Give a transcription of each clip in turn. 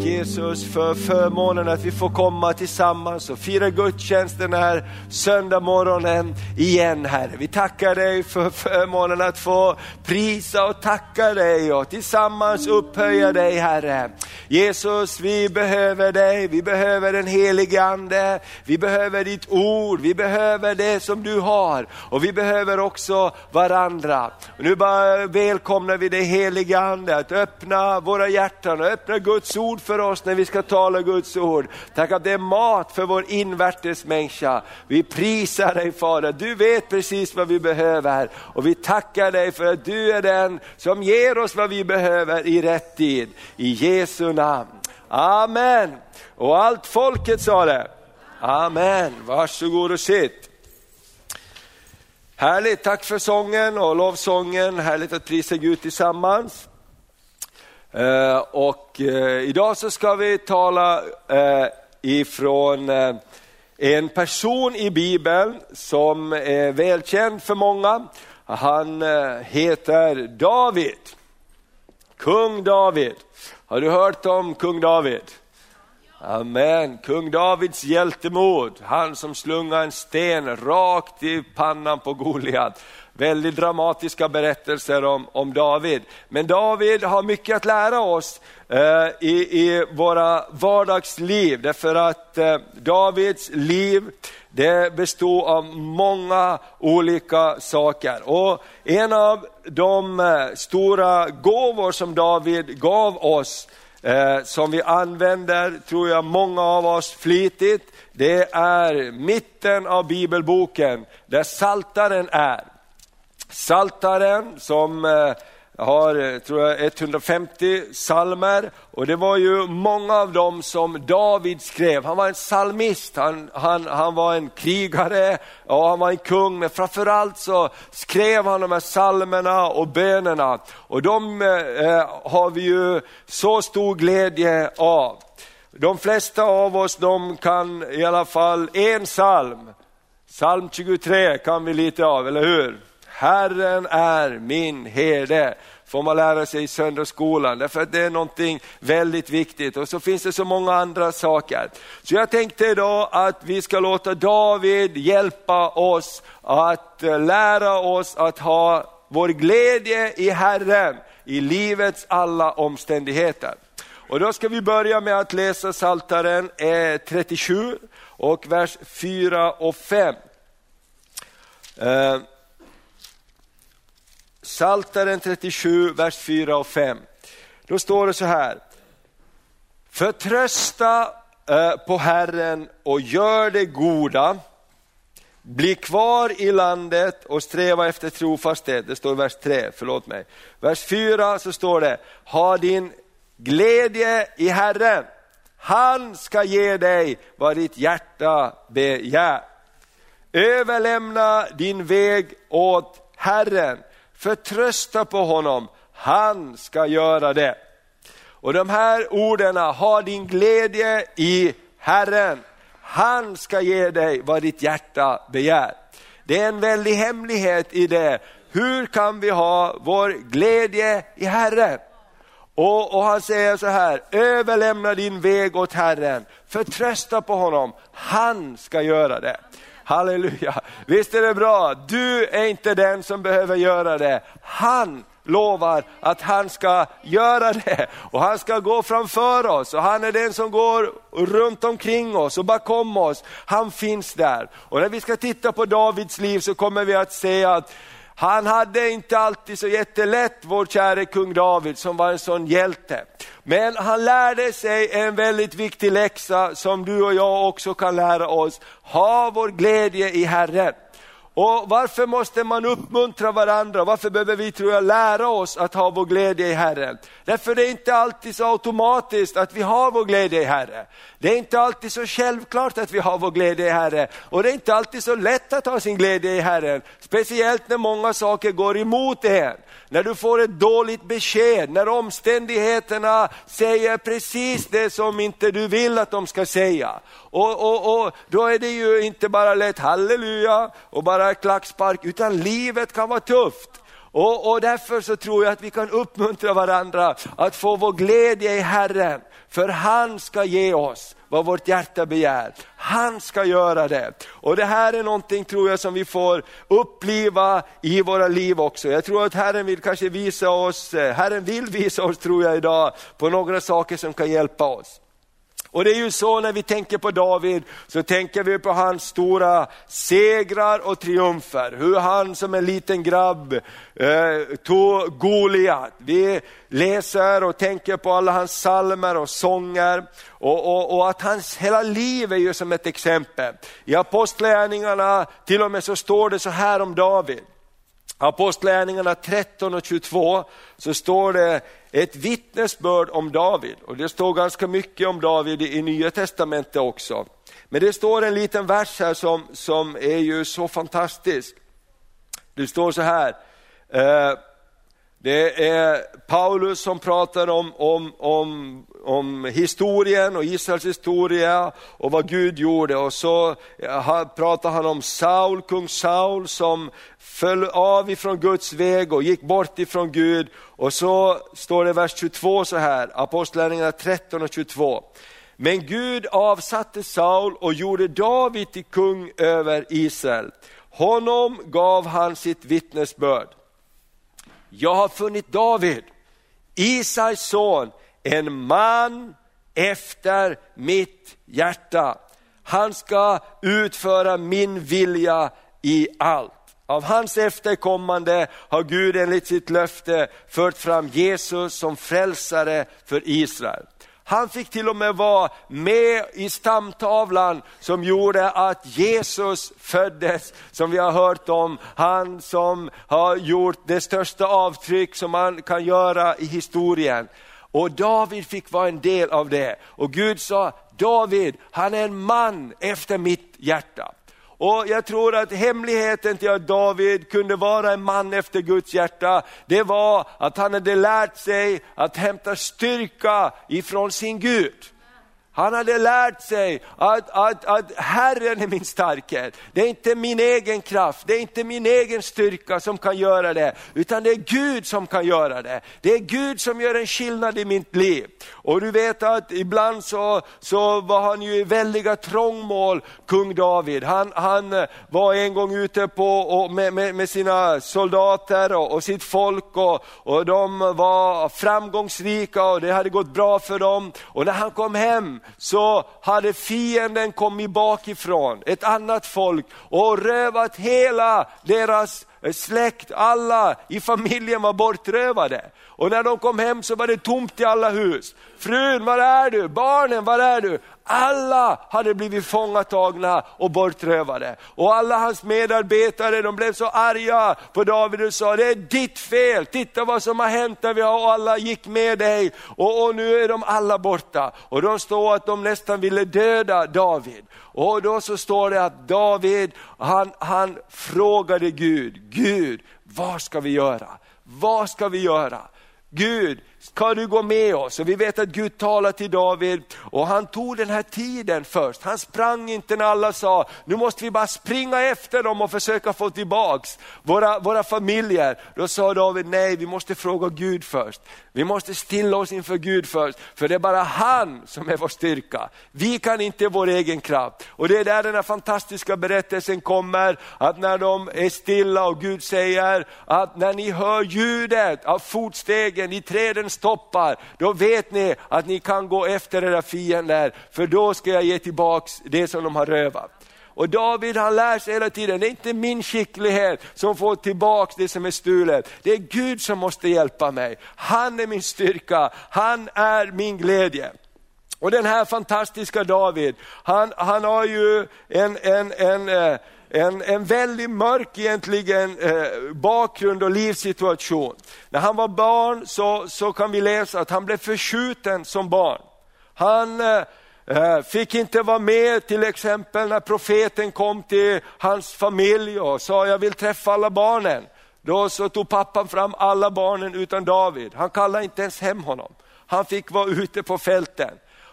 Tack Jesus för förmånen att vi får komma tillsammans och fira gudstjänst den här söndag morgonen igen Herre. Vi tackar dig för förmånen att få prisa och tacka dig och tillsammans upphöja dig Herre. Jesus, vi behöver dig, vi behöver den helige Ande, vi behöver ditt ord, vi behöver det som du har och vi behöver också varandra. Och nu bara välkomnar vi dig helige Ande att öppna våra hjärtan och öppna Guds ord för oss när vi ska tala Guds ord. Tack att det är mat för vår invärtes människa. Vi prisar dig Fader, du vet precis vad vi behöver och vi tackar dig för att du är den som ger oss vad vi behöver i rätt tid. I Jesu namn. Amen. Och allt folket sa det. Amen. Varsågod och sitt. Härligt, tack för sången och lovsången. Härligt att prisa Gud tillsammans. Eh, och eh, idag så ska vi tala eh, ifrån en person i Bibeln som är välkänd för många. Han heter David. Kung David. Har du hört om kung David? Amen. Kung Davids hjältemod, han som slungade en sten rakt i pannan på Goliat. Väldigt dramatiska berättelser om, om David. Men David har mycket att lära oss eh, i, i våra vardagsliv, därför att eh, Davids liv det bestod av många olika saker. Och en av de eh, stora gåvor som David gav oss, eh, som vi använder, tror jag många av oss flitigt, det är mitten av bibelboken, där saltaren är. Saltaren som eh, jag har eh, tror jag, 150 salmer och det var ju många av dem som David skrev. Han var en psalmist, han, han, han var en krigare och han var en kung men framförallt så skrev han de här salmerna och bönerna och de eh, eh, har vi ju så stor glädje av. De flesta av oss de kan i alla fall en psalm, psalm 23 kan vi lite av, eller hur? Herren är min herde får man lära sig i söndagsskolan, därför att det är någonting väldigt viktigt. Och så finns det så många andra saker. Så jag tänkte idag att vi ska låta David hjälpa oss att eh, lära oss att ha vår glädje i Herren i livets alla omständigheter. Och då ska vi börja med att läsa Saltaren eh, 37 och vers 4 och 5. Saltaren 37, vers 4 och 5. Då står det så här. Förtrösta eh, på Herren och gör det goda. Bli kvar i landet och sträva efter trofasthet. Det står i vers 3, förlåt mig. Vers 4 så står det, ha din glädje i Herren. Han ska ge dig vad ditt hjärta begär. Överlämna din väg åt Herren Förtrösta på honom, han ska göra det. Och de här orden, ha din glädje i Herren. Han ska ge dig vad ditt hjärta begär. Det är en väldig hemlighet i det. Hur kan vi ha vår glädje i Herren? Och, och, han säger så här, överlämna din väg åt Herren, förtrösta på honom, han ska göra det. Halleluja, visst är det bra, du är inte den som behöver göra det, han lovar att han ska göra det. Och han ska gå framför oss. Och han är den som går runt omkring oss och bakom oss. Han finns där. Och när vi ska titta på Davids liv så kommer vi att se att han hade inte alltid så jättelätt, vår käre kung David som var en sån hjälte. Men han lärde sig en väldigt viktig läxa som du och jag också kan lära oss. Ha vår glädje i Herren. Och varför måste man uppmuntra varandra? Varför behöver vi tror jag, lära oss att ha vår glädje i Herren? Därför det är inte alltid så automatiskt att vi har vår glädje i Herren. Det är inte alltid så självklart att vi har vår glädje i Herren. Och det är inte alltid så lätt att ha sin glädje i Herren. Speciellt när många saker går emot en när du får ett dåligt besked, när omständigheterna säger precis det som inte du vill att de ska säga. Och, och, och Då är det ju inte bara lätt halleluja och bara klackspark, utan livet kan vara tufft. Och, och därför så tror jag att vi kan uppmuntra varandra att få vår glädje i Herren. För han ska ge oss vad vårt hjärta begär. Han ska göra det. Och det här är någonting tror jag som vi får uppleva i våra liv också. Jag tror att Herren vill kanske visa oss, eh, Herren vill visa oss tror jag idag på några saker som kan hjälpa oss. Och det är ju så när vi tänker på David, så tänker vi på hans stora segrar och triumfer. Hur han som en liten grabb eh, tog Goliat. Vi läser och tänker på alla hans salmer och sånger. Och, och, och, att hans hela liv är ju som ett exempel. I Apostlagärningarna till och med så står det så här om David. Apostlagärningarna 13 och 22 så står det ett vittnesbörd om David. Och det står ganska mycket om David i Nya Testamentet också. Men det står en liten vers här som, som är ju så fantastisk. Det står så här, eh, det är Paulus som pratar om, om, om, om historien och Israels historia och vad Gud gjorde. Och så eh, pratar han om Saul, kung Saul som föll av ifrån Guds väg och gick bort ifrån Gud. Och så står det i vers 22 så här, Apostlagärningarna 13 och 22. Men Gud avsatte Saul och gjorde David till kung över Israel. Honom gav han sitt vittnesbörd jag har funnit David, Isais son, en man efter mitt hjärta. Han ska utföra min vilja i allt. Av hans efterkommande har Gud enligt sitt löfte fört fram Jesus som frälsare för Israel. Han fick till och med vara med i stamtavlan som gjorde att Jesus föddes, som vi har hört om. Han som har gjort det största avtryck som man kan göra i historien. Och David fick vara en del av det. Och Gud sa, David, han är en man efter mitt hjärta. Och jag tror att hemligheten till att David kunde vara en man efter Guds hjärta, det var att han hade lärt sig att hämta styrka ifrån sin Gud. Han hade lärt sig att, att, att Herren är min starkhet. Det är inte min egen kraft, det är inte min egen styrka som kan göra det, utan det är Gud som kan göra det. Det är Gud som gör en skillnad i mitt liv. Och du vet att ibland så, så var han ju i väldiga trångmål, kung David. Han, han var en gång ute på, och med, med, med sina soldater och, och sitt folk och, och de var framgångsrika och det hade gått bra för dem. Och när han kom hem så hade fienden kommit bakifrån, ett annat folk och rövat hela deras eh, släkt, alla i familjen var bortrövade. Och när de kom hem så var det tomt i alla hus. Frun, var är du? Barnen, var är du? Alla hade blivit fångatagna och bortrövade. Och alla hans medarbetare de blev så arga på David och sa, det är ditt fel, titta vad som har hänt när vi har och alla gick med dig och, och nu är de alla borta. Och de står att de nästan ville döda David. Och då så står det att David, han, han frågade Gud, Gud, vad ska vi göra? Vad ska vi göra? Gud, ska du gå med oss? Och vi vet att Gud talar till David och han tog den här tiden först. Han sprang inte när alla sa, nu måste vi bara springa efter dem och försöka få tillbaks våra, våra familjer. Då sa David, nej vi måste fråga Gud först. Vi måste stilla oss inför Gud först, för det är bara han som är vår styrka. Vi kan inte vår egen kraft. Och det är där den här fantastiska berättelsen kommer, att när de är stilla och Gud säger att när ni hör ljudet av fotstegen i trädens stoppar, då vet ni att ni kan gå efter era fiender, för då ska jag ge tillbaks det som de har rövat. Och David han lär sig hela tiden, det är inte min skicklighet som får tillbaka det som är stulet. Det är Gud som måste hjälpa mig. Han är min styrka, han är min glädje. Och den här fantastiska David, han, han har ju en, en, en eh, en, en väldigt mörk egentligen eh, bakgrund och livssituation. När han var barn så, så kan vi läsa att han blev förskjuten som barn. Han eh, eh, fick inte vara med till exempel när profeten kom till hans familj och sa jag vill träffa alla barnen. Då så tog pappan fram alla barnen utan David. Han kallade inte ens hem honom. Han fick vara ute på fälten.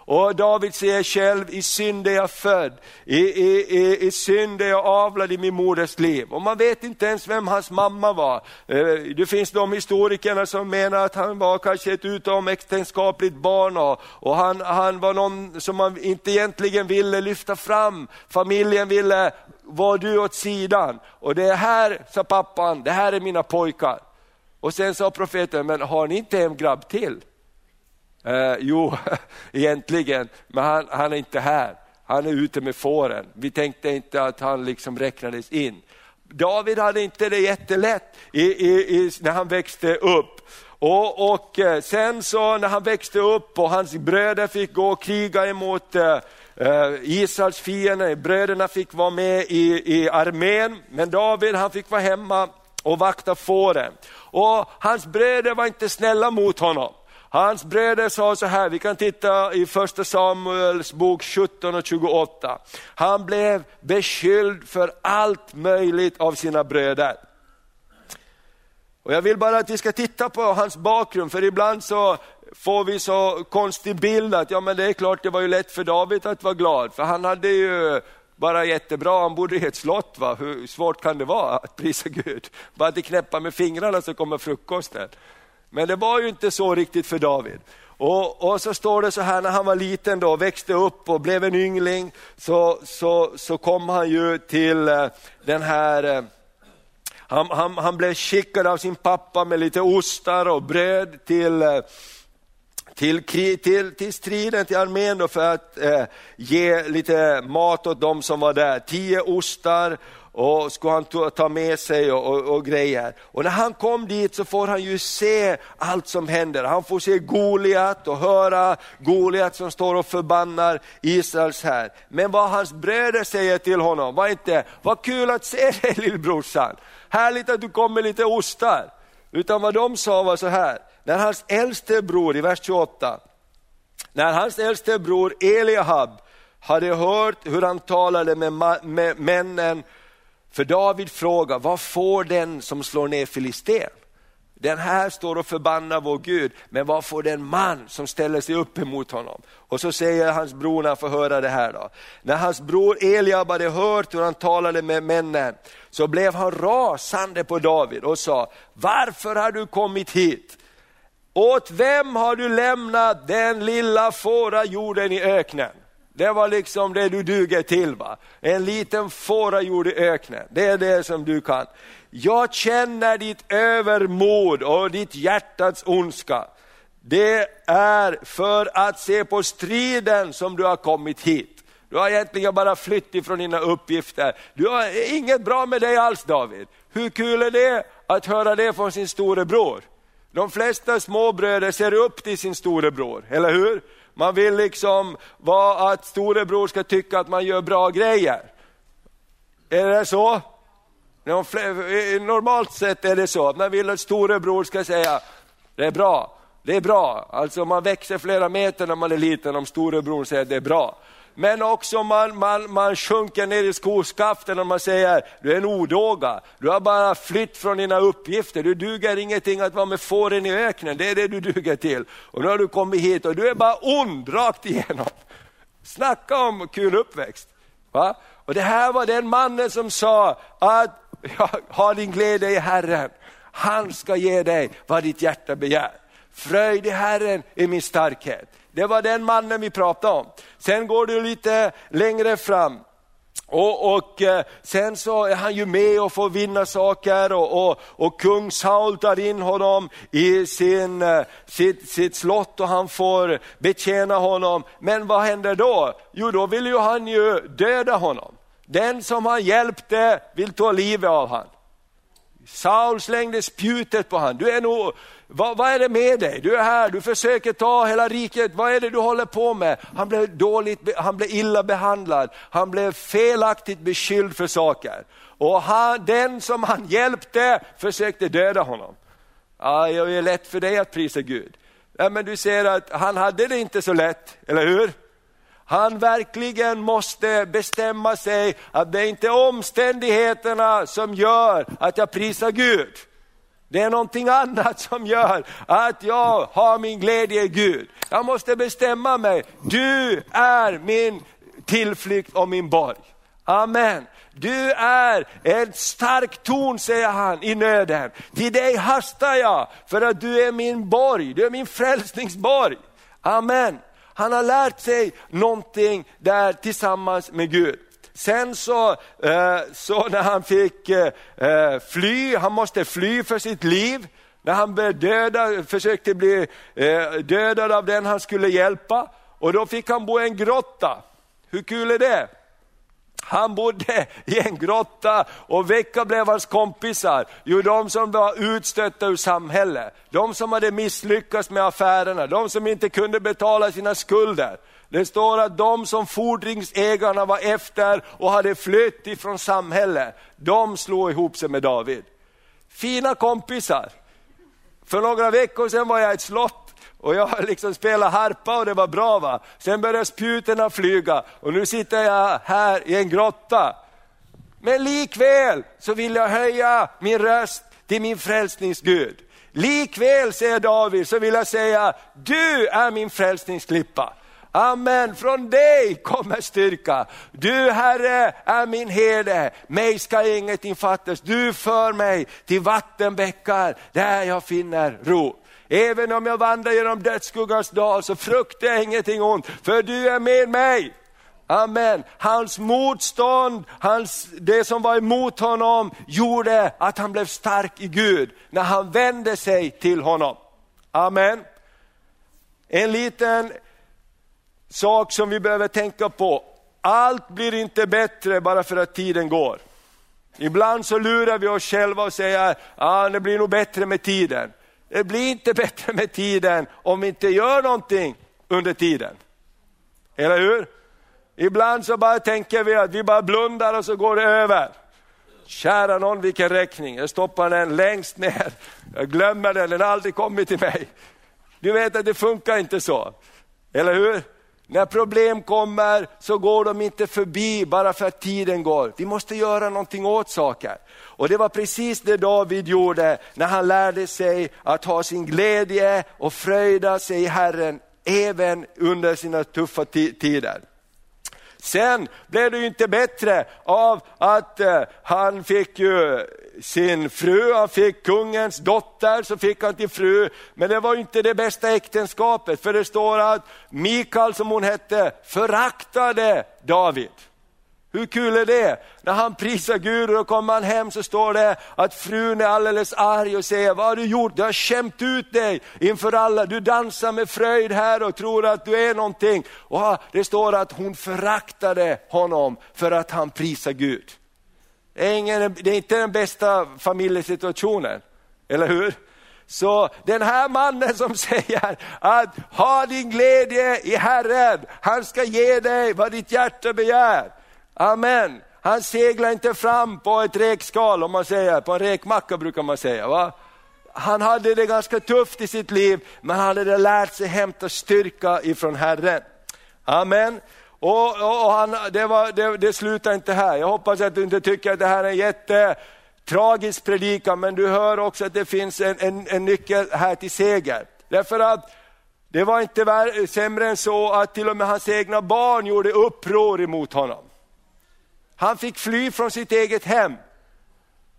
Och David säger själv, i synd är jag född, i, i, i, i synd är jag avlad i min moders liv. Och man vet inte ens vem hans mamma var. Eh, det finns de historikerna som menar att han var kanske ett utomäktenskapligt barn och, och han, han var någon som man inte egentligen ville lyfta fram. Familjen ville var du åt sidan. Och det här, sa pappan, det här är mina pojkar. Och sen sa profeten, men har ni inte en grabb till? Eh, jo, egentligen, men han, han, är inte här. Han är ute med fåren. Vi tänkte inte att han liksom räknades in. David hade inte det jättelätt i, i, i, när han växte upp. Och, och, eh, sen så när han växte upp och hans bröder fick gå och kriga emot eh, eh, Israels fiender, bröderna fick vara med i, i armén, men David han fick vara hemma och vakta fåren. Och hans bröder var inte snälla mot honom. Hans bröder sa så här, vi kan titta i första Samuels bok 17 och 28. Han blev beskylld för allt möjligt av sina bröder. Och jag vill bara att vi ska titta på hans bakgrund, för ibland så får vi så konstig bild att ja men det är klart det var ju lätt för David att vara glad, för han hade ju bara jättebra, han bodde i ett slott, va? hur svårt kan det vara att prisa Gud? Bara att knäppa med fingrarna så kommer frukosten. Men det var ju inte så riktigt för David. Och, och, så står det så här, när han var liten då, växte upp och blev en yngling, så, så, så kom han ju till eh, den här eh, han, han, han blev skickad av sin pappa med lite ostar och bröd till eh, till, till, till striden, till armén för att eh, ge lite mat åt de som var där. Tio ostar och skulle han ta med sig och, och, och, grejer. Och när han kom dit så får han ju se allt som händer. Han får se Goliat och höra Goliat som står och förbannar Israels här. Men vad hans bröder säger till honom var inte, vad kul att se dig lillbrorsan, härligt att du kom med lite ostar. Utan vad de sa var så här, när hans äldste bror, i vers 28, när hans äldste bror Eliahab hade hört hur han talade med, med männen, för David frågar, vad får den som slår ner filisten? Den här står och förbannar vår Gud, men vad får den man som ställer sig upp emot honom? Och så säger hans bror när han får höra det här då. När hans bror Eliab hade hört hur han talade med männen, så blev han rasande på David och sa, varför har du kommit hit? Åt vem har du lämnat den lilla fårajorden i öknen? Det var liksom det du duger till. Va? En liten fårajord i öknen, det är det som du kan. Jag känner ditt övermod och ditt hjärtats ondska. Det är för att se på striden som du har kommit hit. Du har egentligen bara flytt ifrån dina uppgifter. Du har inget bra med dig alls David. Hur kul är det att höra det från sin storebror? De flesta småbröder ser upp till sin storebror, eller hur? Man vill liksom vara att storebror ska tycka att man gör bra grejer. Är det så? Normalt sett är det så, man vill att storebror ska säga, det är bra, det är bra. Alltså man växer flera meter när man är liten om storebror säger det är bra men också man, man, man sjunker ner i skoskaften och man säger, du är en odåga, du har bara flytt från dina uppgifter, du duger ingenting att vara med fåren i öknen, det är det du duger till. Och nu har du kommit hit och du är bara ond rakt igenom. Snacka om kul uppväxt. Va? Och det här var den mannen som sa att ha din glädje i Herren, han ska ge dig vad ditt hjärta begär. Fröjd i Herren är min starkhet. Det var den mannen vi pratade om. Sen går det lite längre fram. Och, och, eh, Sen så är han ju med och får vinna saker och, och, och kung Saul tar in honom i sin, eh, sitt, sitt slott och han får betjäna honom. Men vad händer då? Jo, då vill ju han ju döda honom. Den som han hjälpte vill ta livet av honom. Saul slängde spjutet på honom. Du är nog vad, vad, är det med dig? Du är här, du försöker ta hela riket, vad är det du håller på med? Han blev, dåligt, han blev illa behandlad, han blev felaktigt beskylld för saker. Och han, den som han hjälpte försökte döda honom. Ja, det är lätt för dig att prisa Gud. Ja, men du ser att han hade det inte så lätt, eller hur? Han verkligen måste bestämma sig att det är inte omständigheterna som gör att jag prisar Gud. Det är någonting annat som gör att jag har min glädje i Gud. Jag måste bestämma mig, du är min tillflykt och min borg. Amen. Du är en stark ton, säger han i nöden. Till dig hastar jag för att du är min borg, du är min frälsningsborg. Amen. Han har lärt sig någonting där tillsammans med Gud. Sen så, eh, så när han fick eh, eh, fly, han måste fly för sitt liv, när han dödad, försökte bli dödad av den han skulle hjälpa, och då fick han bo i en grotta. Hur kul är det? Han bodde i en grotta och vilka blev hans kompisar? Jo, de som var utstötta ur samhället. De som hade misslyckats med affärerna, de som inte kunde betala sina skulder. Det står att de som fordringsägarna var efter och hade flytt ifrån samhället, de slog ihop sig med David. Fina kompisar. För några veckor sedan var jag i ett slott och jag liksom spelade harpa och det var bra. va. Sen började spjuterna flyga och nu sitter jag här i en grotta. Men likväl så vill jag höja min röst till min frälsningsgud. Likväl, säger David, så vill jag säga, du är min frälsningsklippa. Amen, från dig kommer styrka. Du Herre är min herde, mig ska ingenting fattas. Du för mig till vattenbäckar där jag finner ro. Även om jag vandrar genom dödsskuggans dal så fruktar jag ingenting ont, för du är med mig. Amen. Hans motstånd, hans, det som var emot honom, gjorde att han blev stark i Gud när han vände sig till honom. Amen. En liten sak som vi behöver tänka på. Allt blir inte bättre bara för att tiden går. Ibland så lurar vi oss själva och säger, ah, det blir nog bättre med tiden. Eh, det blir inte bättre med tiden om vi inte gör någonting under tiden. Eller hur? Ibland så bara tänker vi att vi bara blundar och så går det över. Kära någon vilken räkning, jag stoppar den längst ner, jag glömmer den, den har aldrig kommit till mig. Du vet att det funkar inte så, eller hur? När problem kommer så går de inte förbi bara för att tiden går. Vi måste göra någonting åt saker. Och det var precis det David gjorde när han lärde sig att ha sin glädje och fröjda sig i Herren även under sina tuffa tider. Sen blev det ju inte bättre av att eh, han fick ju sin fru, han fick kungens dotter, så fick han till fru. Men det var inte det bästa äktenskapet, för det står att Mikael som hon hette föraktade David. Hur kul är det? När han prisar Gud och kommer han hem så står det att frun är alldeles arg och säger, vad har du gjort? Du har skämt ut dig inför alla, du dansar med fröjd här och tror att du är någonting. Och det står att hon föraktade honom för att han prisar Gud. Det är, ingen, det är inte den bästa familjesituationen, eller hur? Så den här mannen som säger att ha din glädje i Herren, han ska ge dig vad ditt hjärta begär. Amen. Han seglar inte fram på ett räkskal, om man säger, på en räkmacka brukar man säga. Va? Han hade det ganska tufft i sitt liv, men han hade lärt sig hämta styrka ifrån Herren. Amen. Och, och, och han, det, var, det, det slutar inte här. Jag hoppas att du inte tycker att det här är en jättetragisk predikan, men du hör också att det finns en, en, en nyckel här till seger. Därför att det var inte sämre än så att till och med hans egna barn gjorde uppror emot honom. Han fick fly från sitt eget hem.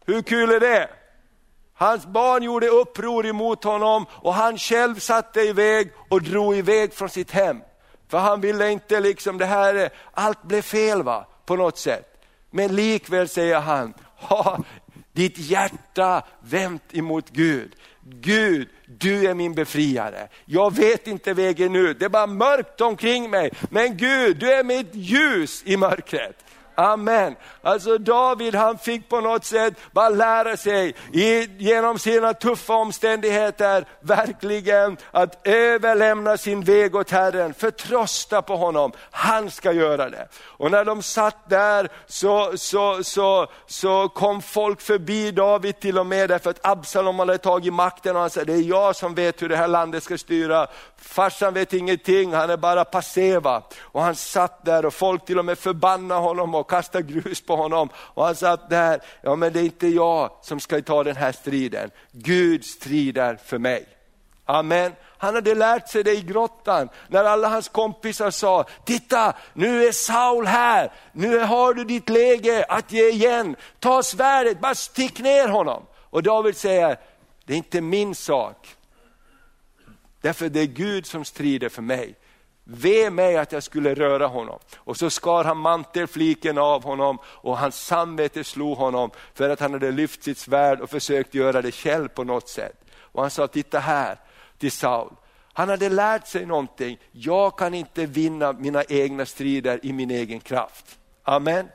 Hur kul är det? Hans barn gjorde uppror emot honom och han själv satte iväg och drog iväg från sitt hem. För han ville inte liksom, det här, allt blev fel va, på något sätt. Men likväl säger han, ha ditt hjärta vänt emot Gud. Gud, du är min befriare. Jag vet inte vägen ut, det är bara mörkt omkring mig. Men Gud, du är mitt ljus i mörkret. Amen. Alltså David han fick på något sätt bara lära sig i, genom sina tuffa omständigheter verkligen att överlämna sin väg åt Herren, förtrösta på honom, han ska göra det. Och när de satt där så, så, så, så kom folk förbi David till och med därför att Absalom hade tagit makten och han sa, det är jag som vet hur det här landet ska styra. Farsan vet ingenting, han är bara passeva. Och han satt där och folk till och med förbannade honom och och kastade grus på honom. Och han satt där, ja men det är inte jag som ska ta den här striden. Gud strider för mig. Amen. Han hade lärt sig det i grottan när alla hans kompisar sa, titta nu är Saul här, nu har du ditt läge att ge igen, ta svärdet, bara stick ner honom. Och David säger, det är inte min sak, därför det är Gud som strider för mig. Ve mig att jag skulle röra honom. Och så skar han mantelfliken av honom och hans samvete slog honom för att han hade lyft sitt svärd och försökt göra det själv på något sätt. Och han sa, titta här, till Saul. Han hade lärt sig någonting, jag kan inte vinna mina egna strider i min egen kraft. Amen.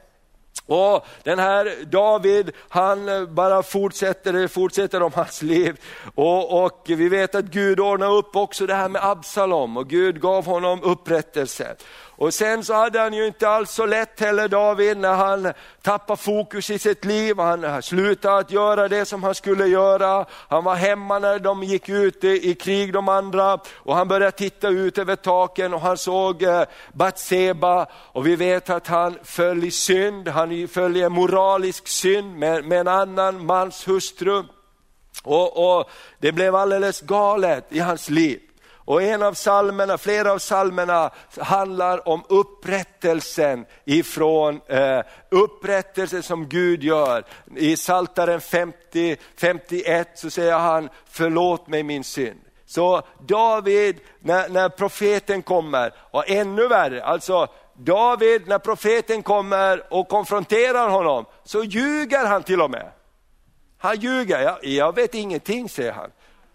Och den här David, han bara fortsätter, fortsätter om hans liv. Och, och vi vet att Gud ordnade upp också det här med Absalom och Gud gav honom upprättelse. Och sen så hade han ju inte alls så lätt heller David när han tappade fokus i sitt liv. Han slutade att göra det som han skulle göra. Han var hemma när de gick ut i, krig de andra och han började titta ut över taken och han såg eh, Batseba och vi vet att han föll i synd, han föll i en moralisk synd med, med en annan mans hustru. Och, och det blev alldeles galet i hans liv. Och en av salmerna, flera av salmerna handlar om upprättelsen ifrån eh, upprättelsen som Gud gör. I Saltaren 50, 51 så säger han, förlåt mig min synd. Så David, när, när profeten kommer, och ännu värre, alltså David när profeten kommer och konfronterar honom, så ljuger han till och med. Han ljuger, jag, jag vet ingenting säger han.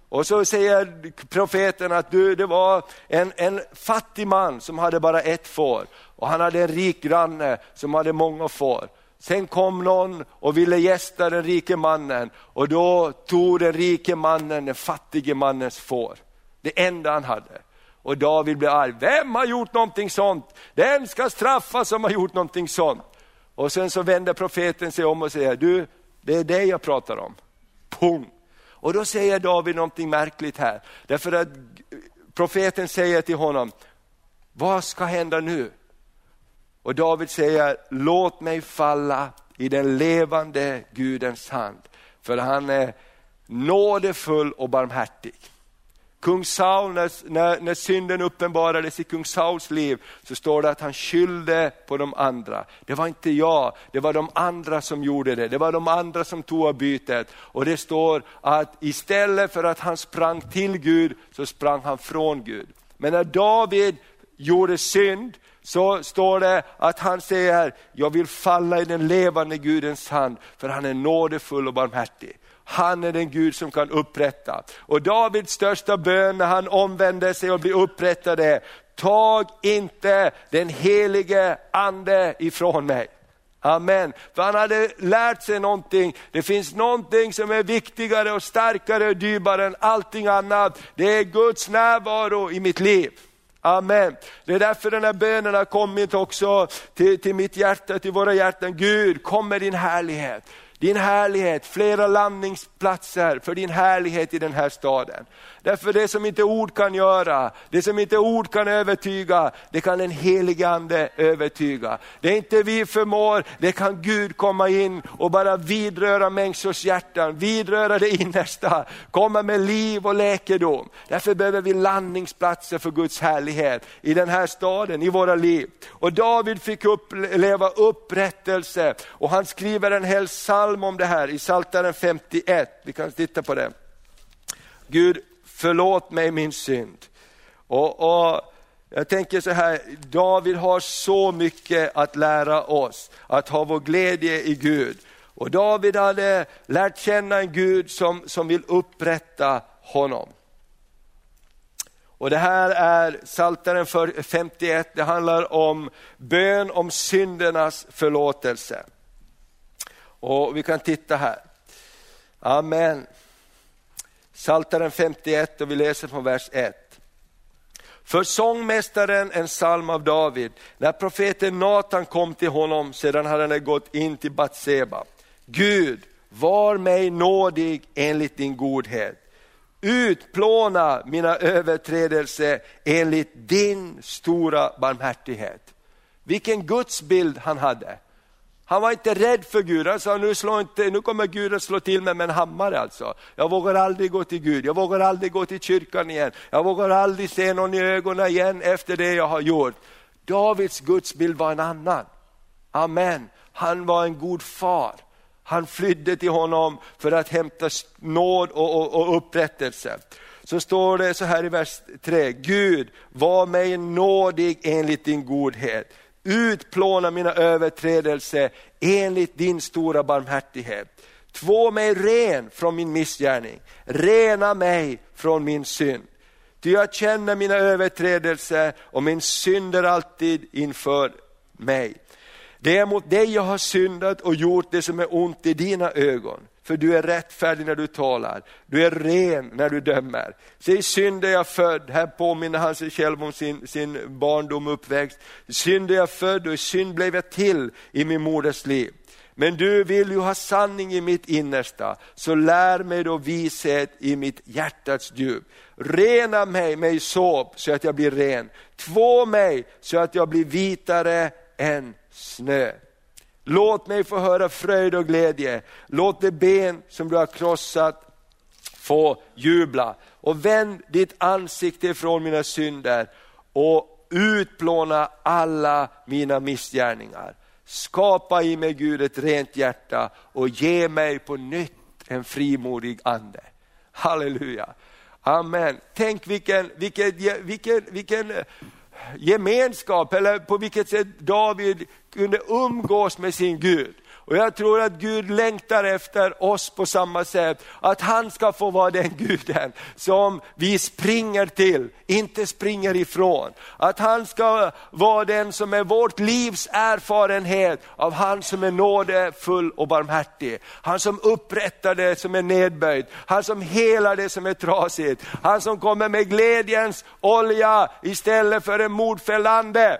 Och så säger profeten att du, det var en, en fattig man som hade bara ett får och han hade en rik granne som hade många får. Sen kom någon och ville gästa den rike mannen och då tog den rike mannen den fattige mannens får. Det enda han hade. Och David blev arg. Vem har gjort någonting sånt? Den ska straffas som har gjort någonting sånt. Och sen så vänder profeten sig om och säger, du det är det jag pratar om. Punkt. Och då säger David någonting märkligt här. Därför att profeten säger till honom, vad ska hända nu? Och David säger, låt mig falla i den levande Gudens hand. För han är nådefull och barmhärtig. Kung Saul, när, när, när, synden uppenbarades i kung Sauls liv, så står det att han skyllde på de andra. Det var inte jag, det var de andra som gjorde det. Det var de andra som tog av bytet. Och det står att istället för att han sprang till Gud, så sprang han från Gud. Men när David gjorde synd, så står det att han säger, jag vill falla i den levande Gudens hand, för han är nådefull och barmhärtig. Han är den Gud som kan upprätta. Och Davids största bön när han omvänder sig och blir upprättad är, tag inte den helige ande ifrån mig. Amen. För han hade lärt sig någonting, det finns någonting som är viktigare och starkare och dyrare än allting annat. Det är Guds närvaro i mitt liv. Amen. Det är därför den här bönen har kommit också till, till mitt hjärta, till våra hjärtan. Gud, kom med din härlighet din härlighet, flera landningsplatser för din härlighet i den här staden. Därför det som inte ord kan göra, det som inte ord kan övertyga, det kan den helige Ande övertyga. Det är inte vi förmår, det kan Gud komma in och bara vidröra människors hjärtan, vidröra det innersta, komma med liv och läkedom. Därför behöver vi landningsplatser för Guds härlighet i den här staden, i våra liv. Och David fick uppleva upprättelse och han skriver en hel psalm om det här i Psaltaren 51, vi kan titta på det. Gud förlåt mig min synd. Och, och, jag tänker så här, David har så mycket att lära oss, att ha vår glädje i Gud. Och David hade lärt känna en Gud som, som vill upprätta honom. Och Det här är Psaltaren 51, det handlar om bön om syndernas förlåtelse. Och Vi kan titta här. Amen. Saltaren 51 och vi läser från vers 1. För sångmästaren en psalm av David, när profeten Natan kom till honom sedan hade han gått in till Batseba. Gud, var mig nådig enligt din godhet. Utplåna mina överträdelser enligt din stora barmhärtighet. Vilken gudsbild han hade. Han var inte rädd för Gud, han sa nu, slå inte, nu kommer Gud att slå till mig med en hammare alltså. Jag vågar aldrig gå till Gud, jag vågar aldrig gå till kyrkan igen, jag vågar aldrig se någon i ögonen igen efter det jag har gjort. Davids gudsbild var en annan. Amen. Han var en god far. Han flydde till honom för att hämta nåd och, och, och upprättelse. Så står det så här i vers 3, Gud var mig nådig enligt din godhet. Utplåna mina överträdelser enligt din stora barmhärtighet. Två mig ren från min missgärning, rena mig från min synd. Ty jag känner mina överträdelser och min synd är alltid inför mig. Det är mot dig jag har syndat och gjort det som är ont i dina ögon. För du är rättfärdig när du talar, du är ren när du dömer. Se i synd är jag född, här påminner han sig själv om sin, sin barndom och uppväxt. I synd är jag född och i synd blev jag till i min moders liv. Men du vill ju ha sanning i mitt innersta, så lär mig då vishet i mitt hjärtats djup. Rena mig med såp så att jag blir ren. Två mig så att jag blir vitare än snö. Låt mig få höra fröjd och glädje. Låt det ben som du har krossat få jubla. Och vänd ditt ansikte ifrån mina synder och utplåna alla mina missgärningar. Skapa i mig Gud ett rent hjärta och ge mig på nytt en frimodig ande. Halleluja. Amen. Tänk vilken, vilken, vilken, vilken gemenskap, eller på vilket sätt David kunde umgås med sin Gud. Och jag tror att Gud längtar efter oss på samma sätt, att han ska få vara den guden som vi springer till, inte springer ifrån. Att han ska vara den som är vårt livs erfarenhet av han som är nådefull och barmhärtig. Han som upprättar det som är nedböjt, han som helar det som är trasigt. Han som kommer med glädjens olja istället för en mordfällande.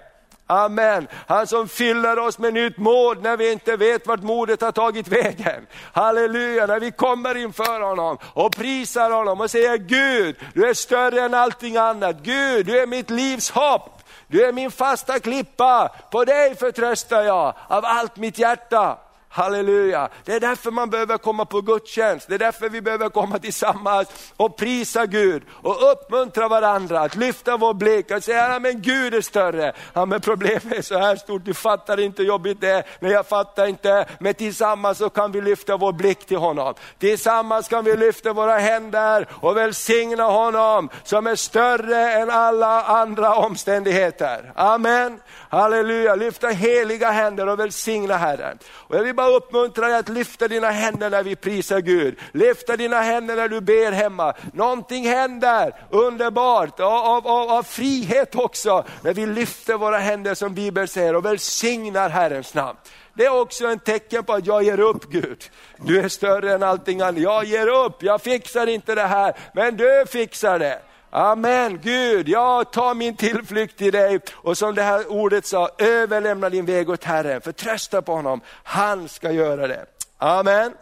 Amen. Han som fyller oss med nytt mod när vi inte vet vart modet har tagit vägen. Halleluja, när vi kommer inför honom och prisar honom och säger Gud, du är större än allting annat. Gud, du är mitt livs hopp. Du är min fasta klippa, på dig förtröstar jag av allt mitt hjärta. Halleluja! Det är därför man behöver komma på gudstjänst, det är därför vi behöver komma tillsammans och prisa Gud och uppmuntra varandra att lyfta vår blick och säga, men Gud är större. Ja, men problemet är så här stort, du fattar inte hur jobbigt det är, men jag fattar inte. Men tillsammans så kan vi lyfta vår blick till honom. Tillsammans kan vi lyfta våra händer och välsigna honom som är större än alla andra omständigheter. Amen. Halleluja, lyfta heliga händer och välsigna Herren. Och jag vill bara jag uppmuntrar dig att lyfta dina händer när vi prisar Gud. Lyfta dina händer när du ber hemma. Någonting händer underbart av, av, av frihet också när vi lyfter våra händer som Bibeln säger och välsignar Herrens namn. Det är också en tecken på att jag ger upp Gud. Du är större än allting annat. Jag ger upp, jag fixar inte det här, men du fixar det. Amen, Gud, jag tar min tillflykt till dig och som det här ordet sa, överlämna din väg åt Herren, förtrösta på honom, han ska göra det. Amen.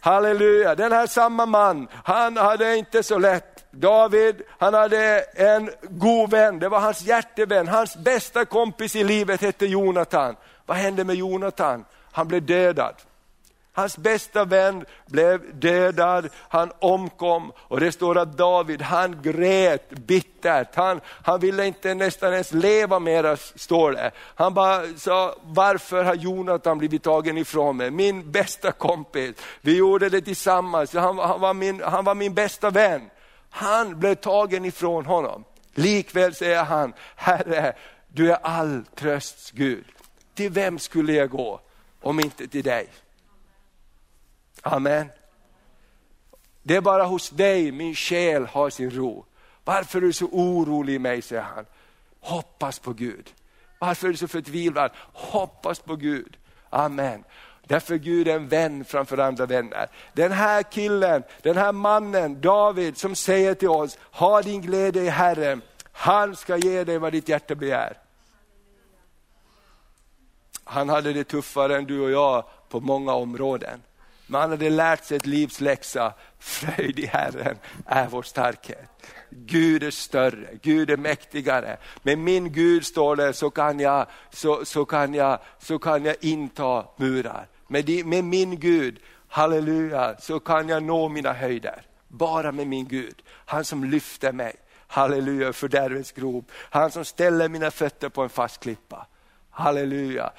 Halleluja, den här samma man, han hade inte så lätt. David, han hade en god vän, det var hans hjärtevän, hans bästa kompis i livet hette Jonathan. Vad hände med Jonathan? Han blev dödad. Hans bästa vän blev dödad, han omkom och det står att David han grät bittert. Han, han ville inte nästan ens leva mera står det. Han bara sa, varför har Jonathan blivit tagen ifrån mig? Min bästa kompis, vi gjorde det tillsammans, han, han, var, min, han var min bästa vän. Han blev tagen ifrån honom. Likväl säger han, Herre, du är all trösts Gud. Till vem skulle jag gå om inte till dig? Amen. Det är bara hos dig min själ har sin ro. Varför är du så orolig i mig, säger han. Hoppas på Gud. Varför är du så förtvivlad? Hoppas på Gud. Amen. Därför Gud är en vän framför andra vänner. Den här killen, den här mannen, David, som säger till oss, ha din glädje i Herren, han ska ge dig vad ditt hjärta begär. Han hade det tuffare än du och jag på många områden men han hade lärt sig ett livs läxa. Fröjd i Herren är vår starkhet. Gud är större, Gud är mäktigare. Med min Gud står det så kan jag, så, så kan jag, så kan jag inta murar. Med, med min Gud, halleluja, så kan jag nå mina höjder. Bara med min Gud, han som lyfter mig. Halleluja, fördärvets grop. Han som ställer mina fötter på en fast klippa. Halleluja.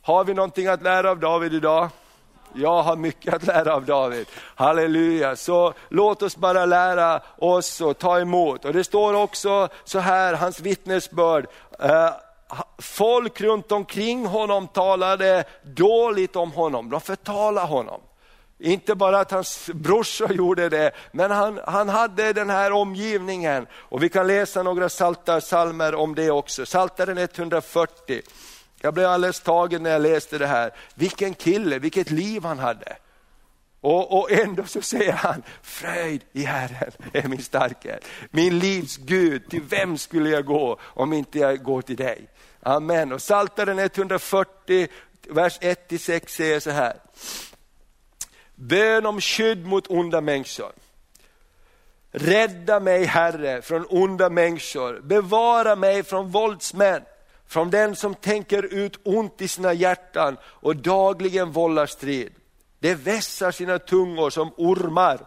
Har vi någonting att lära av David idag? Jag har mycket att lära av David. Halleluja, så låt oss bara lära oss och ta emot. Och Det står också så här, hans vittnesbörd. Eh, folk runt omkring honom talade dåligt om honom, de förtalade honom. Inte bara att hans brorsa gjorde det, men han, han hade den här omgivningen. Och Vi kan läsa några salta salmer om det också. Saltaren 140. Jag blev alldeles tagen när jag läste det här. Vilken kille, vilket liv han hade. Och, och ändå så säger han, fröjd i Herren är min starkhet. Min livs Gud, till vem skulle jag gå om inte jag går till dig? Amen. Och Psaltaren 140, vers 1-6 säger så här. Bön om skydd mot onda människor. Rädda mig Herre från onda människor, bevara mig från våldsmän, från den som tänker ut ont i sina hjärtan och dagligen vållar strid. De vässar sina tungor som ormar,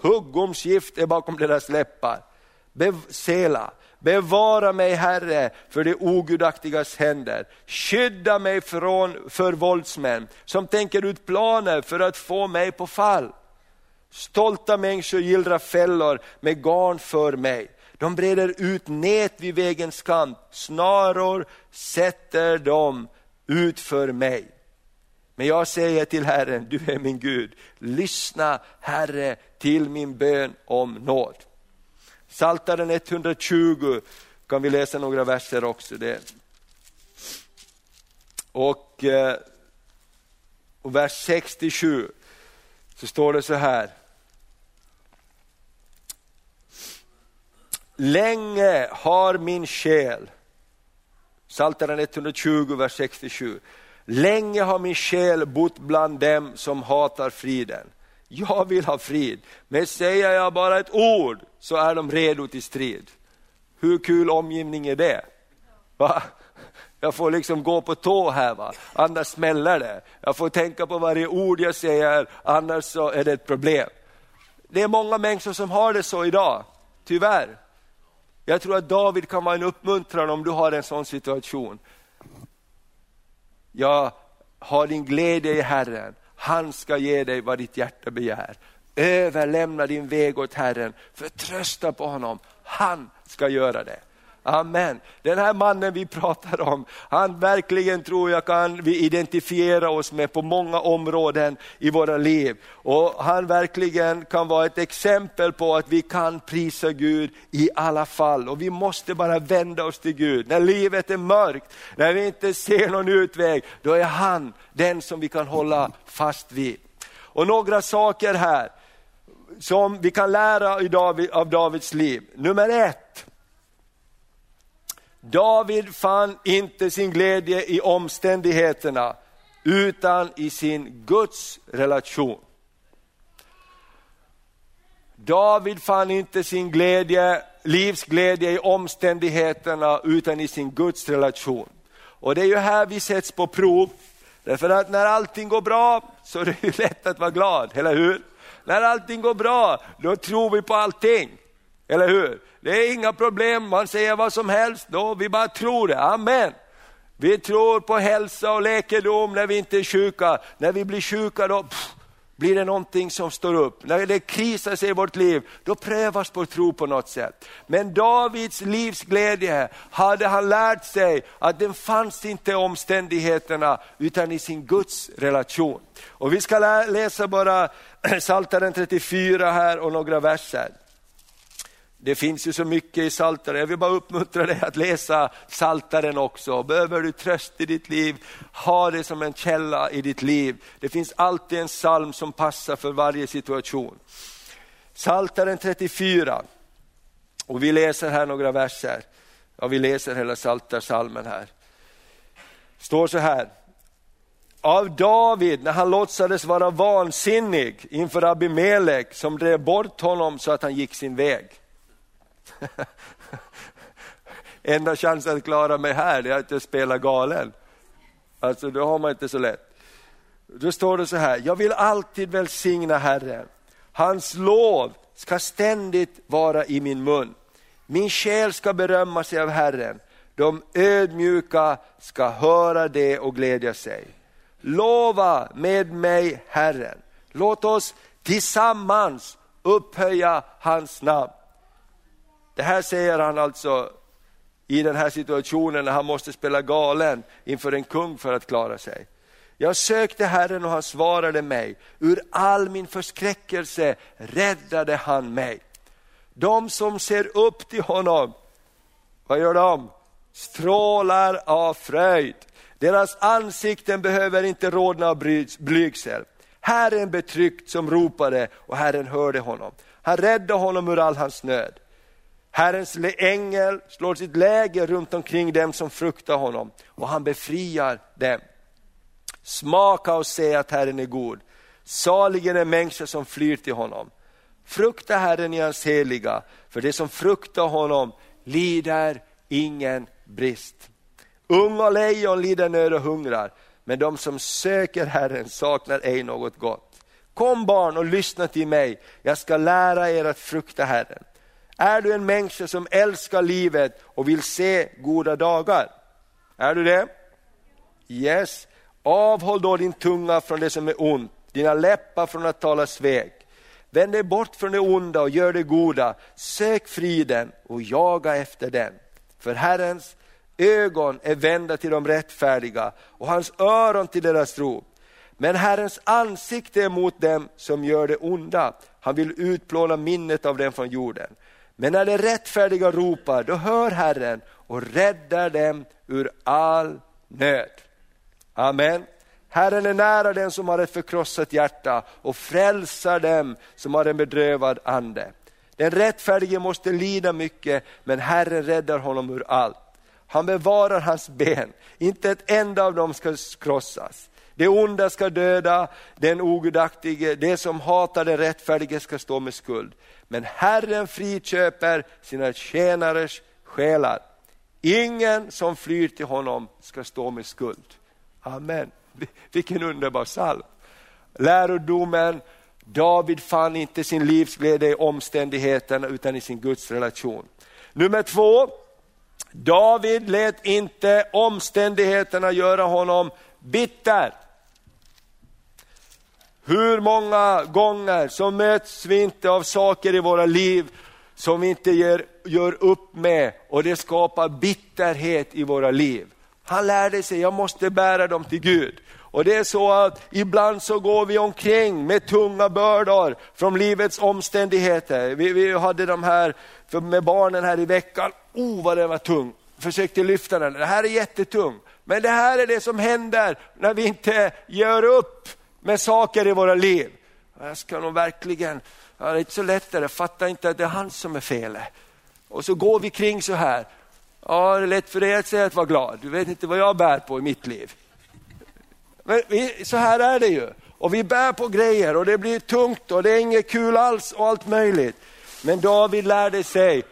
huggormsgift är bakom deras läppar. Be Sela. Bevara mig Herre för de ogudaktigas händer. Skydda mig från för våldsmän som tänker ut planer för att få mig på fall. Stolta människor gillrar fällor med garn för mig. De breder ut nät vid vägens kant, snaror sätter de ut för mig. Men jag säger till Herren, du är min Gud, lyssna Herre till min bön om nåd. Saltaren 120 kan vi läsa några verser också. Det. Och, eh, och vers 67 så står det så här. Länge har min själ, Psaltaren 120, vers 67. Länge har min själ bott bland dem som hatar friden. Jag vill ha frid, men säger jag bara ett ord så är de redo till strid. Hur kul omgivning är det? Va? Jag får liksom gå på tå här, va? annars smäller det. Jag får tänka på varje ord jag säger, annars så är det ett problem. Det är många människor som har det så idag, tyvärr. Jag tror att David kan vara en uppmuntran om du har en sån situation. Jag har din glädje i Herren, han ska ge dig vad ditt hjärta begär. Överlämna din väg åt Herren, förtrösta på honom, han ska göra det. Amen. Den här mannen vi pratar om, han verkligen tror jag kan vi identifiera oss med på många områden i våra liv. Och Han verkligen kan vara ett exempel på att vi kan prisa Gud i alla fall. Och Vi måste bara vända oss till Gud. När livet är mörkt, när vi inte ser någon utväg, då är han den som vi kan hålla fast vid. Och några saker här som vi kan lära av Davids liv. Nummer ett, David fann inte sin glädje i omständigheterna utan i sin Guds relation. David fann inte sin glädje, livsglädje i omständigheterna utan i sin Guds relation. Och det är ju här vi sätts på prov. Därför att när allting går bra så är det ju lätt att vara glad, eller hur? När allting går bra, då tror vi på allting. Eller hur? Det är inga problem, man säger vad som helst, då vi bara tror det. Amen. Vi tror på hälsa och läkedom när vi inte är sjuka. När vi blir sjuka då pff, blir det någonting som står upp. När det krisar sig i vårt liv, då prövas vår tro på något sätt. Men Davids livsglädje hade han lärt sig att den fanns inte i omständigheterna utan i sin Guds relation. Och vi ska läsa bara Psaltaren 34 här och några verser. Det finns ju så mycket i Saltaren. Jag vill bara uppmuntra dig att läsa Saltaren också. Behöver du tröst i ditt liv, ha det som en källa i ditt liv. Det finns alltid en psalm som passar för varje situation. Saltaren 34. Och vi läser här några verser. Ja, vi läser hela Psaltarpsalmen här. står så här. av David när han låtsades vara vansinnig inför Abimelek som drev bort honom så att han gick sin väg. Enda chansen att klara mig här är att jag spelar galen. Alltså då har man inte så lätt. Då står det så här, jag vill alltid välsigna Herren. Hans lov ska ständigt vara i min mun. Min själ ska berömma sig av Herren. De ödmjuka ska höra det och glädja sig. Lova med mig Herren. Låt oss tillsammans upphöja hans namn. Det här säger han alltså i den här situationen när han måste spela galen inför en kung för att klara sig. Jag sökte Herren och han svarade mig. Ur all min förskräckelse räddade han mig. De som ser upp till honom, vad gör de? Strålar av fröjd. Deras ansikten behöver inte rodna av blygsel. Herren betryckt som ropade och Herren hörde honom. Han räddade honom ur all hans nöd. Herrens ängel slår sitt läger runt omkring dem som fruktar honom och han befriar dem. Smaka och se att Herren är god. Saligen är människor som flyr till honom. Frukta Herren i hans heliga, för det som fruktar honom lider ingen brist. Unga lejon lider nöd och hungrar, men de som söker Herren saknar ej något gott. Kom barn och lyssna till mig, jag ska lära er att frukta Herren. Är du en människa som älskar livet och vill se goda dagar? Är du det? Yes. Avhåll då din tunga från det som är ont, dina läppar från att tala svek. Vänd dig bort från det onda och gör det goda. Sök friden och jaga efter den. För Herrens ögon är vända till de rättfärdiga och hans öron till deras rop. Men Herrens ansikte är mot dem som gör det onda. Han vill utplåna minnet av dem från jorden. Men när de rättfärdiga ropar, då hör Herren och räddar dem ur all nöd. Amen. Herren är nära den som har ett förkrossat hjärta och frälsar dem som har en bedrövad ande. Den rättfärdige måste lida mycket, men Herren räddar honom ur allt. Han bevarar hans ben, inte ett enda av dem ska krossas. Det onda ska döda den ogudaktige, det som hatar den rättfärdige ska stå med skuld. Men Herren friköper sina tjänares själar. Ingen som flyr till honom ska stå med skuld. Amen. Vilken underbar psalm. Lärodomen, David fann inte sin livsglädje i omständigheterna utan i sin gudsrelation. Nummer två, David lät inte omständigheterna göra honom bitter. Hur många gånger så möts vi inte av saker i våra liv som vi inte gör, gör upp med och det skapar bitterhet i våra liv. Han lärde sig, jag måste bära dem till Gud. Och det är så att ibland så går vi omkring med tunga bördor från livets omständigheter. Vi, vi hade de här med barnen här i veckan, oh vad den var tung. Försökte lyfta den, det här är jättetung. Men det här är det som händer när vi inte gör upp med saker i våra liv. Jag ska nog verkligen, ja, det är inte så lätt det, fatta inte att det är han som är felet. Och så går vi kring så här. Ja, det är lätt för dig att säga att vara glad, du vet inte vad jag bär på i mitt liv. Men vi, så här är det ju. Och vi bär på grejer och det blir tungt och det är inget kul alls och allt möjligt. Men David lärde sig,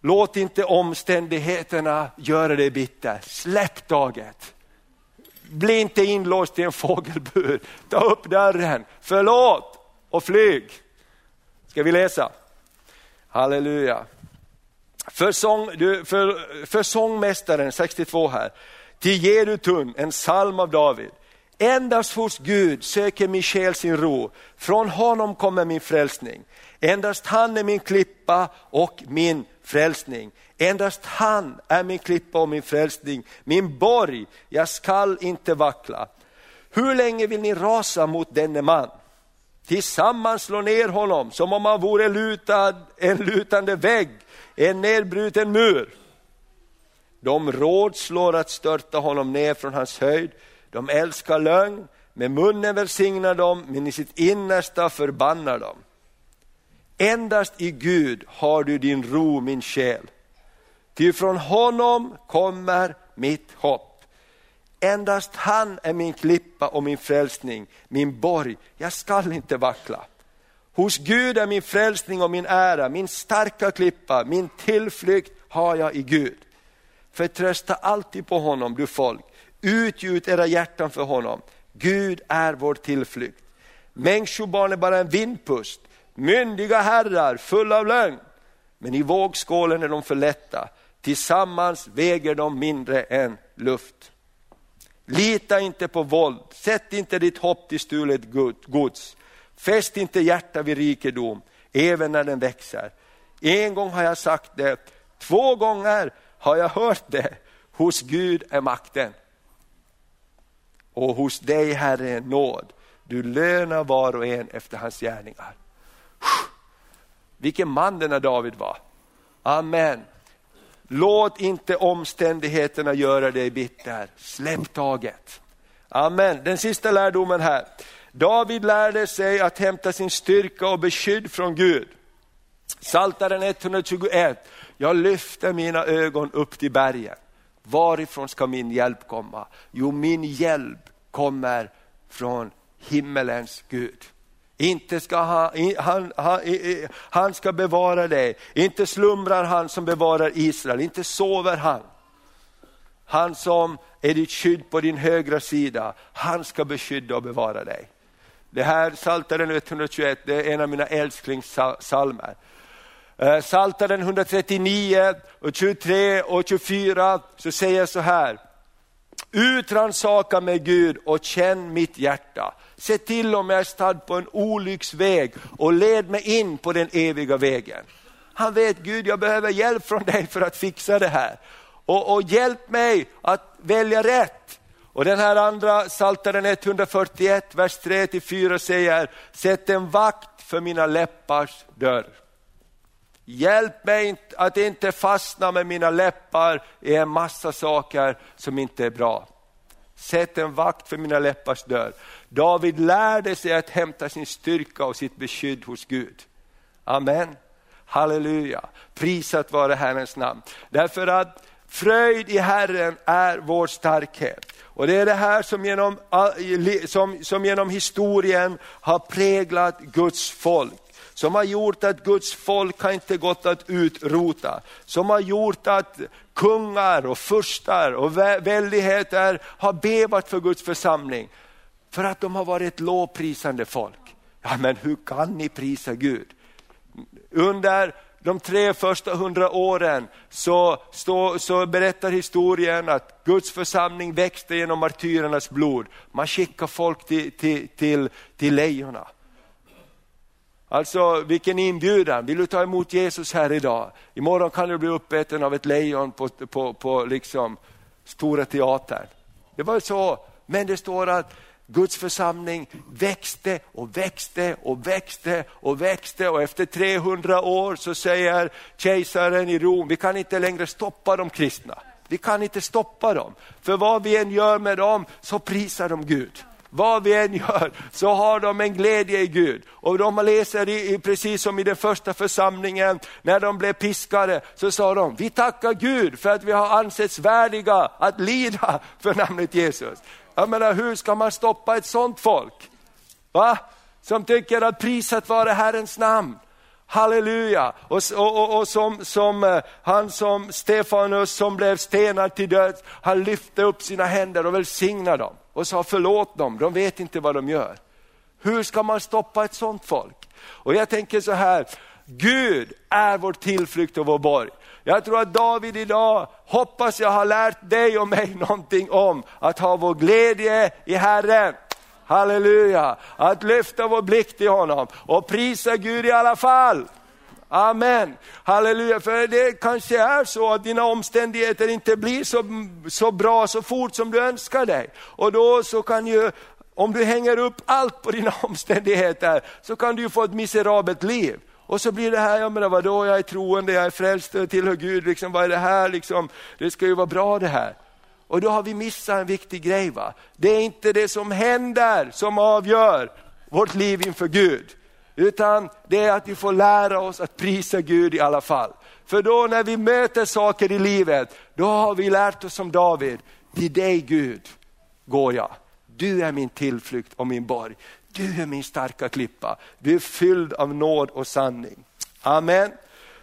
låt inte omständigheterna göra dig bitter. Släpp taget. Bli inte inlåst i en fågelbur. Ta upp dörren, förlåt och flyg. Ska vi läsa? Halleluja. För, sång, för, för sångmästaren, 62 här, till Jedutun, en psalm av David. Endast hos Gud söker min själ sin ro, från honom kommer min frälsning. Endast han är min klippa och min frälsning. Endast han är min klippa och min frälsning, min borg, jag skall inte vackla. Hur länge vill ni rasa mot denne man? Tillsammans slå ner honom som om han vore lutad, en lutande vägg, en nedbruten mur. De rådslår att störta honom ner från hans höjd. De älskar lögn, med munnen välsignar de, men i sitt innersta förbannar de. Endast i Gud har du din ro, min själ. Ty från honom kommer mitt hopp. Endast han är min klippa och min frälsning, min borg. Jag skall inte vackla. Hos Gud är min frälsning och min ära, min starka klippa, min tillflykt har jag i Gud. Förtrösta alltid på honom, du folk. Utgjut era hjärtan för honom. Gud är vår tillflykt. Människobarn är bara en vindpust, myndiga herrar fulla av lögn. Men i vågskålen är de för lätta, tillsammans väger de mindre än luft. Lita inte på våld, sätt inte ditt hopp till stulet gods. Fäst inte hjärta vid rikedom, även när den växer. En gång har jag sagt det, två gånger har jag hört det. Hos Gud är makten. Och hos dig Herre är nåd. Du lönar var och en efter hans gärningar. Vilken man denna David var. Amen. Låt inte omständigheterna göra dig bitter. Släpp taget. Amen. Den sista lärdomen här. David lärde sig att hämta sin styrka och beskydd från Gud. Saltaren 121. Jag lyfter mina ögon upp till bergen. Varifrån ska min hjälp komma? Jo, min hjälp kommer från himmelens Gud. Inte ska han, han, han, han ska bevara dig, inte slumrar han som bevarar Israel, inte sover han. Han som är ditt skydd på din högra sida, han ska beskydda och bevara dig. Det här Psaltaren 121, det är en av mina älsklingssalmer. Eh, Psaltaren 139, och 23 och 24 så säger jag så här. Utransaka mig Gud och känn mitt hjärta. Se till om jag är stad på en olycksväg och led mig in på den eviga vägen. Han vet Gud, jag behöver hjälp från dig för att fixa det här. Och, och hjälp mig att välja rätt. Och den här andra Psaltaren 141, vers 3-4 säger, sätt en vakt för mina läppars dörr. Hjälp mig att inte fastna med mina läppar i en massa saker som inte är bra. Sätt en vakt för mina läppars dörr. David lärde sig att hämta sin styrka och sitt beskydd hos Gud. Amen. Halleluja. Prisat vare Herrens namn. Därför att fröjd i Herren är vår starkhet. Och det är det här som genom, eh, som, som genom historien har präglat Guds folk som har gjort att Guds folk har inte gått att utrota, som har gjort att kungar och furstar och väldigheter har bevat för Guds församling. För att de har varit ett lovprisande folk. Ja men hur kan ni prisa Gud? Under de tre första hundra åren så, så, så, berättar historien att Guds församling växte genom martyrernas blod. Man skickar folk till, till, till, till lejonen. Alltså vilken inbjudan, vill du ta emot Jesus här idag? Imorgon kan du bli uppäten av ett lejon på, på, på liksom Stora Teatern. Det var så, men det står att Guds församling växte och växte och växte och växte och efter 300 år så säger kejsaren i Rom, vi kan inte längre stoppa de kristna. Vi kan inte stoppa dem, för vad vi än gör med dem så prisar de Gud. Vad vi än gör så har de en glädje i Gud. Och de läser i, precis som i den första församlingen, när de blev piskade så sa de, vi tackar Gud för att vi har ansetts värdiga att lida för namnet Jesus. Jag menar hur ska man stoppa ett sånt folk? Va? Som tycker att prisat vare Herrens namn. Halleluja! Och, och, och, och som, som, eh, han som Stefanus som blev stenad till döds, han lyfte upp sina händer och välsignade dem och sa förlåt dem, de vet inte vad de gör. Hur ska man stoppa ett sånt folk? Och jag tänker så här, Gud är vår tillflykt och vår borg. Jag tror att David idag, hoppas jag har lärt dig och mig någonting om att ha vår glädje i Herren. Halleluja, att lyfta vår blick till honom och prisa Gud i alla fall. Amen, halleluja, för det kanske är så att dina omständigheter inte blir så, så bra så fort som du önskar dig. Och då så kan ju, om du hänger upp allt på dina omständigheter, så kan du få ett miserabelt liv. Och så blir det här, jag menar vadå, jag är troende, jag är frälst, jag tillhör Gud, liksom, vad är det här? Liksom, det ska ju vara bra det här. Och då har vi missat en viktig grej. Va? Det är inte det som händer som avgör vårt liv inför Gud. Utan det är att vi får lära oss att prisa Gud i alla fall. För då när vi möter saker i livet, då har vi lärt oss som David, till dig Gud går jag. Du är min tillflykt och min borg. Du är min starka klippa. Du är fylld av nåd och sanning. Amen.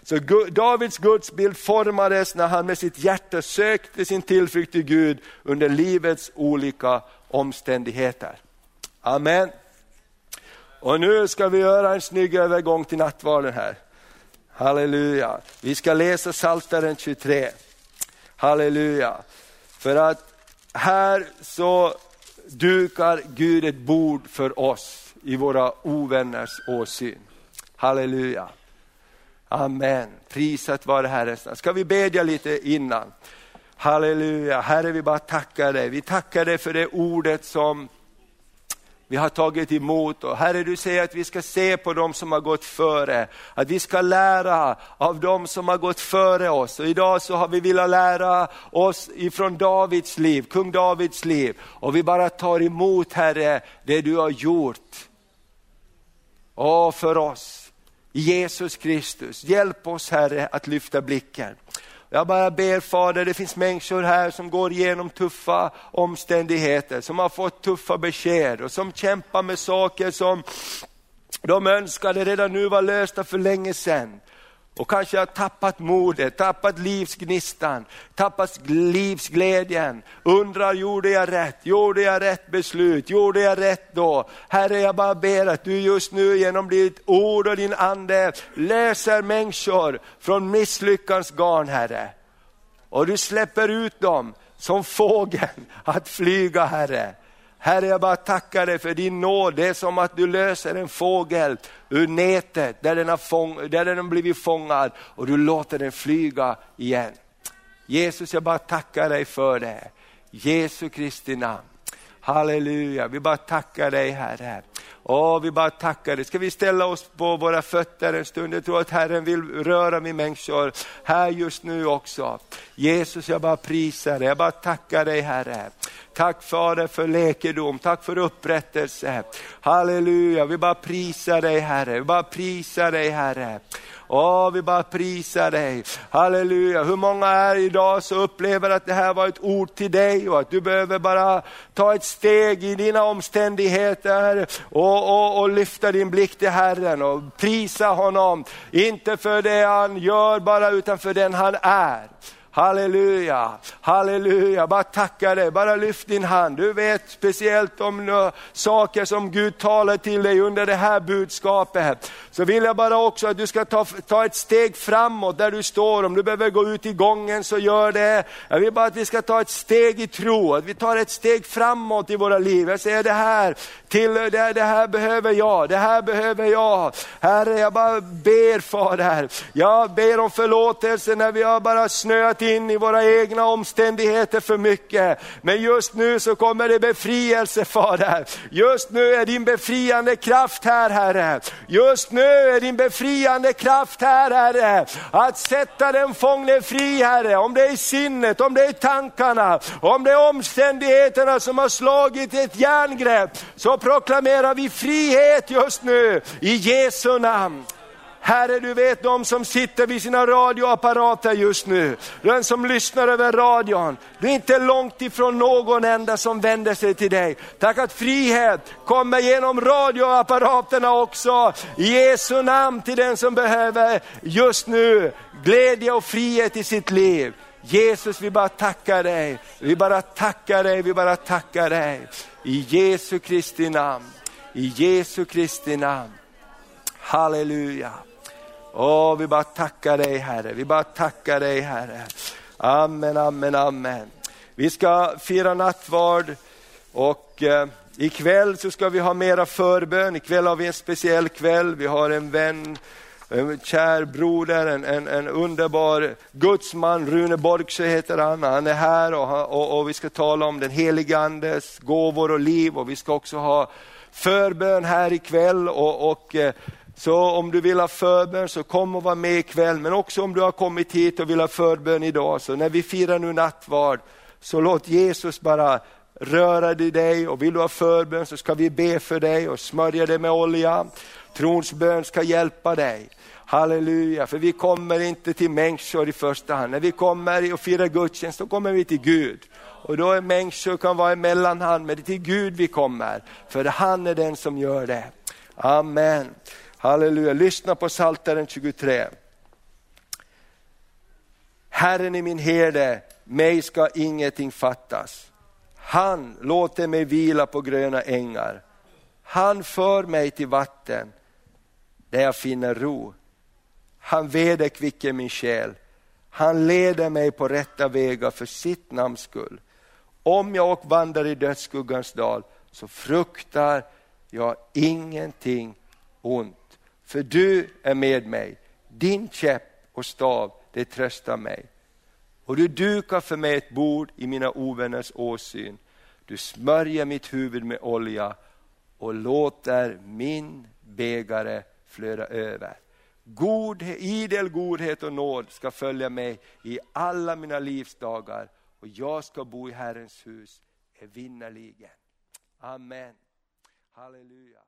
Så Davids gudsbild formades när han med sitt hjärta sökte sin tillflykt till Gud under livets olika omständigheter. Amen. Och nu ska vi göra en snygg övergång till nattvarden här. Halleluja. Vi ska läsa Psaltaren 23. Halleluja. För att här så dukar Gud ett bord för oss i våra ovänners åsyn. Halleluja. Amen. Prisat vare Herren. Ska vi bedja lite innan? Halleluja. Herre, vi bara tackar dig. Vi tackar dig för det ordet som vi har tagit emot. Och Herre, du säger att vi ska se på dem som har gått före, att vi ska lära av dem som har gått före oss. Och idag så har vi velat lära oss ifrån Davids liv, kung Davids liv. Och vi bara tar emot Herre, det du har gjort. Och för oss. Jesus Kristus, hjälp oss Herre att lyfta blicken. Jag bara ber Fader, det finns människor här som går igenom tuffa omständigheter, som har fått tuffa besked och som kämpar med saker som de önskade redan nu var lösta för länge sedan. Och kanske har tappat modet, tappat livsgnistan, tappat livsglädjen. Undrar, gjorde jag rätt? Gjorde jag rätt beslut? Gjorde jag rätt då? Herre, jag bara ber att du just nu genom ditt ord och din ande löser människor från misslyckans garn, Herre. Och du släpper ut dem som fågeln att flyga, Herre. Herre, jag bara tackar dig för din nåd. Det är som att du löser en fågel ur nätet där den har, fång, där den har blivit fångad och du låter den flyga igen. Jesus, jag bara tackar dig för det. Jesu Kristi namn. Halleluja, vi bara tackar dig Herre. Åh, vi bara tackar dig. Ska vi ställa oss på våra fötter en stund? Jag tror att Herren vill röra vid människor här just nu också. Jesus, jag bara prisar dig, jag bara tackar dig Herre. Tack Fader för läkedom, tack för upprättelse. Halleluja, vi bara prisar dig Herre, vi bara prisar dig Herre. Åh, vi bara prisar dig. Halleluja. Hur många är idag så upplever att det här var ett ord till dig och att du behöver bara ta ett steg i dina omständigheter och, och, och lyfta din blick till Herren och prisa honom. Inte för det han gör bara utan för den han är. Halleluja, halleluja, bara tacka dig, bara lyft din hand. Du vet speciellt om saker som Gud talar till dig under det här budskapet. Så vill jag bara också att du ska ta, ta ett steg framåt där du står. Om du behöver gå ut i gången så gör det. Jag vill bara att vi ska ta ett steg i tro, att vi tar ett steg framåt i våra liv. Jag säger det här, till det, det här behöver jag, det här behöver jag. Herre, jag bara ber Fader, jag ber om förlåtelse när vi har bara snöat in i våra egna omständigheter för mycket. Men just nu så kommer det befrielse Fader. Just nu är din befriande kraft här Herre. Just nu är din befriande kraft här Herre. Att sätta den fångne fri Herre. Om det är sinnet, om det är tankarna, om det är omständigheterna som har slagit ett järngrepp. Så proklamerar vi frihet just nu i Jesu namn. Herre, du vet de som sitter vid sina radioapparater just nu, den som lyssnar över radion. Du är inte långt ifrån någon enda som vänder sig till dig. Tack att frihet kommer genom radioapparaterna också. I Jesu namn till den som behöver just nu glädje och frihet i sitt liv. Jesus, vi bara tackar dig, vi bara tackar dig, vi bara tackar dig. I Jesu Kristi namn, i Jesu Kristi namn. Halleluja. Åh, vi bara tackar dig Herre, vi bara tackar dig Herre. Amen, amen, amen. Vi ska fira nattvard och eh, ikväll så ska vi ha mera förbön. Ikväll har vi en speciell kväll, vi har en vän, en kär broder, en, en, en underbar gudsman, Rune Borgsjö heter han. Han är här och, och, och vi ska tala om den helige Andes gåvor och liv och vi ska också ha förbön här ikväll och, och eh, så om du vill ha förbön så kom och var med ikväll, men också om du har kommit hit och vill ha förbön idag, så när vi firar nu nattvard, så låt Jesus bara röra dig och vill du ha förbön så ska vi be för dig och smörja dig med olja. Trons bön ska hjälpa dig. Halleluja, för vi kommer inte till människor i första hand. När vi kommer och firar gudstjänst, då kommer vi till Gud. Och då är människor kan vara i mellanhand, men det är till Gud vi kommer. För han är den som gör det. Amen. Halleluja, lyssna på Psaltaren 23. Herren är min herde, mig ska ingenting fattas. Han låter mig vila på gröna ängar. Han för mig till vatten där jag finner ro. Han vederkvicker min själ. Han leder mig på rätta vägar för sitt namns skull. Om jag och vandrar i dödsskuggans dal så fruktar jag ingenting ont. För du är med mig, din käpp och stav, det tröstar mig. Och du dukar för mig ett bord i mina ovänners åsyn. Du smörjer mitt huvud med olja och låter min bägare flöda över. God, idel godhet och nåd ska följa mig i alla mina livsdagar och jag ska bo i Herrens hus evinnerligen. Amen. Halleluja.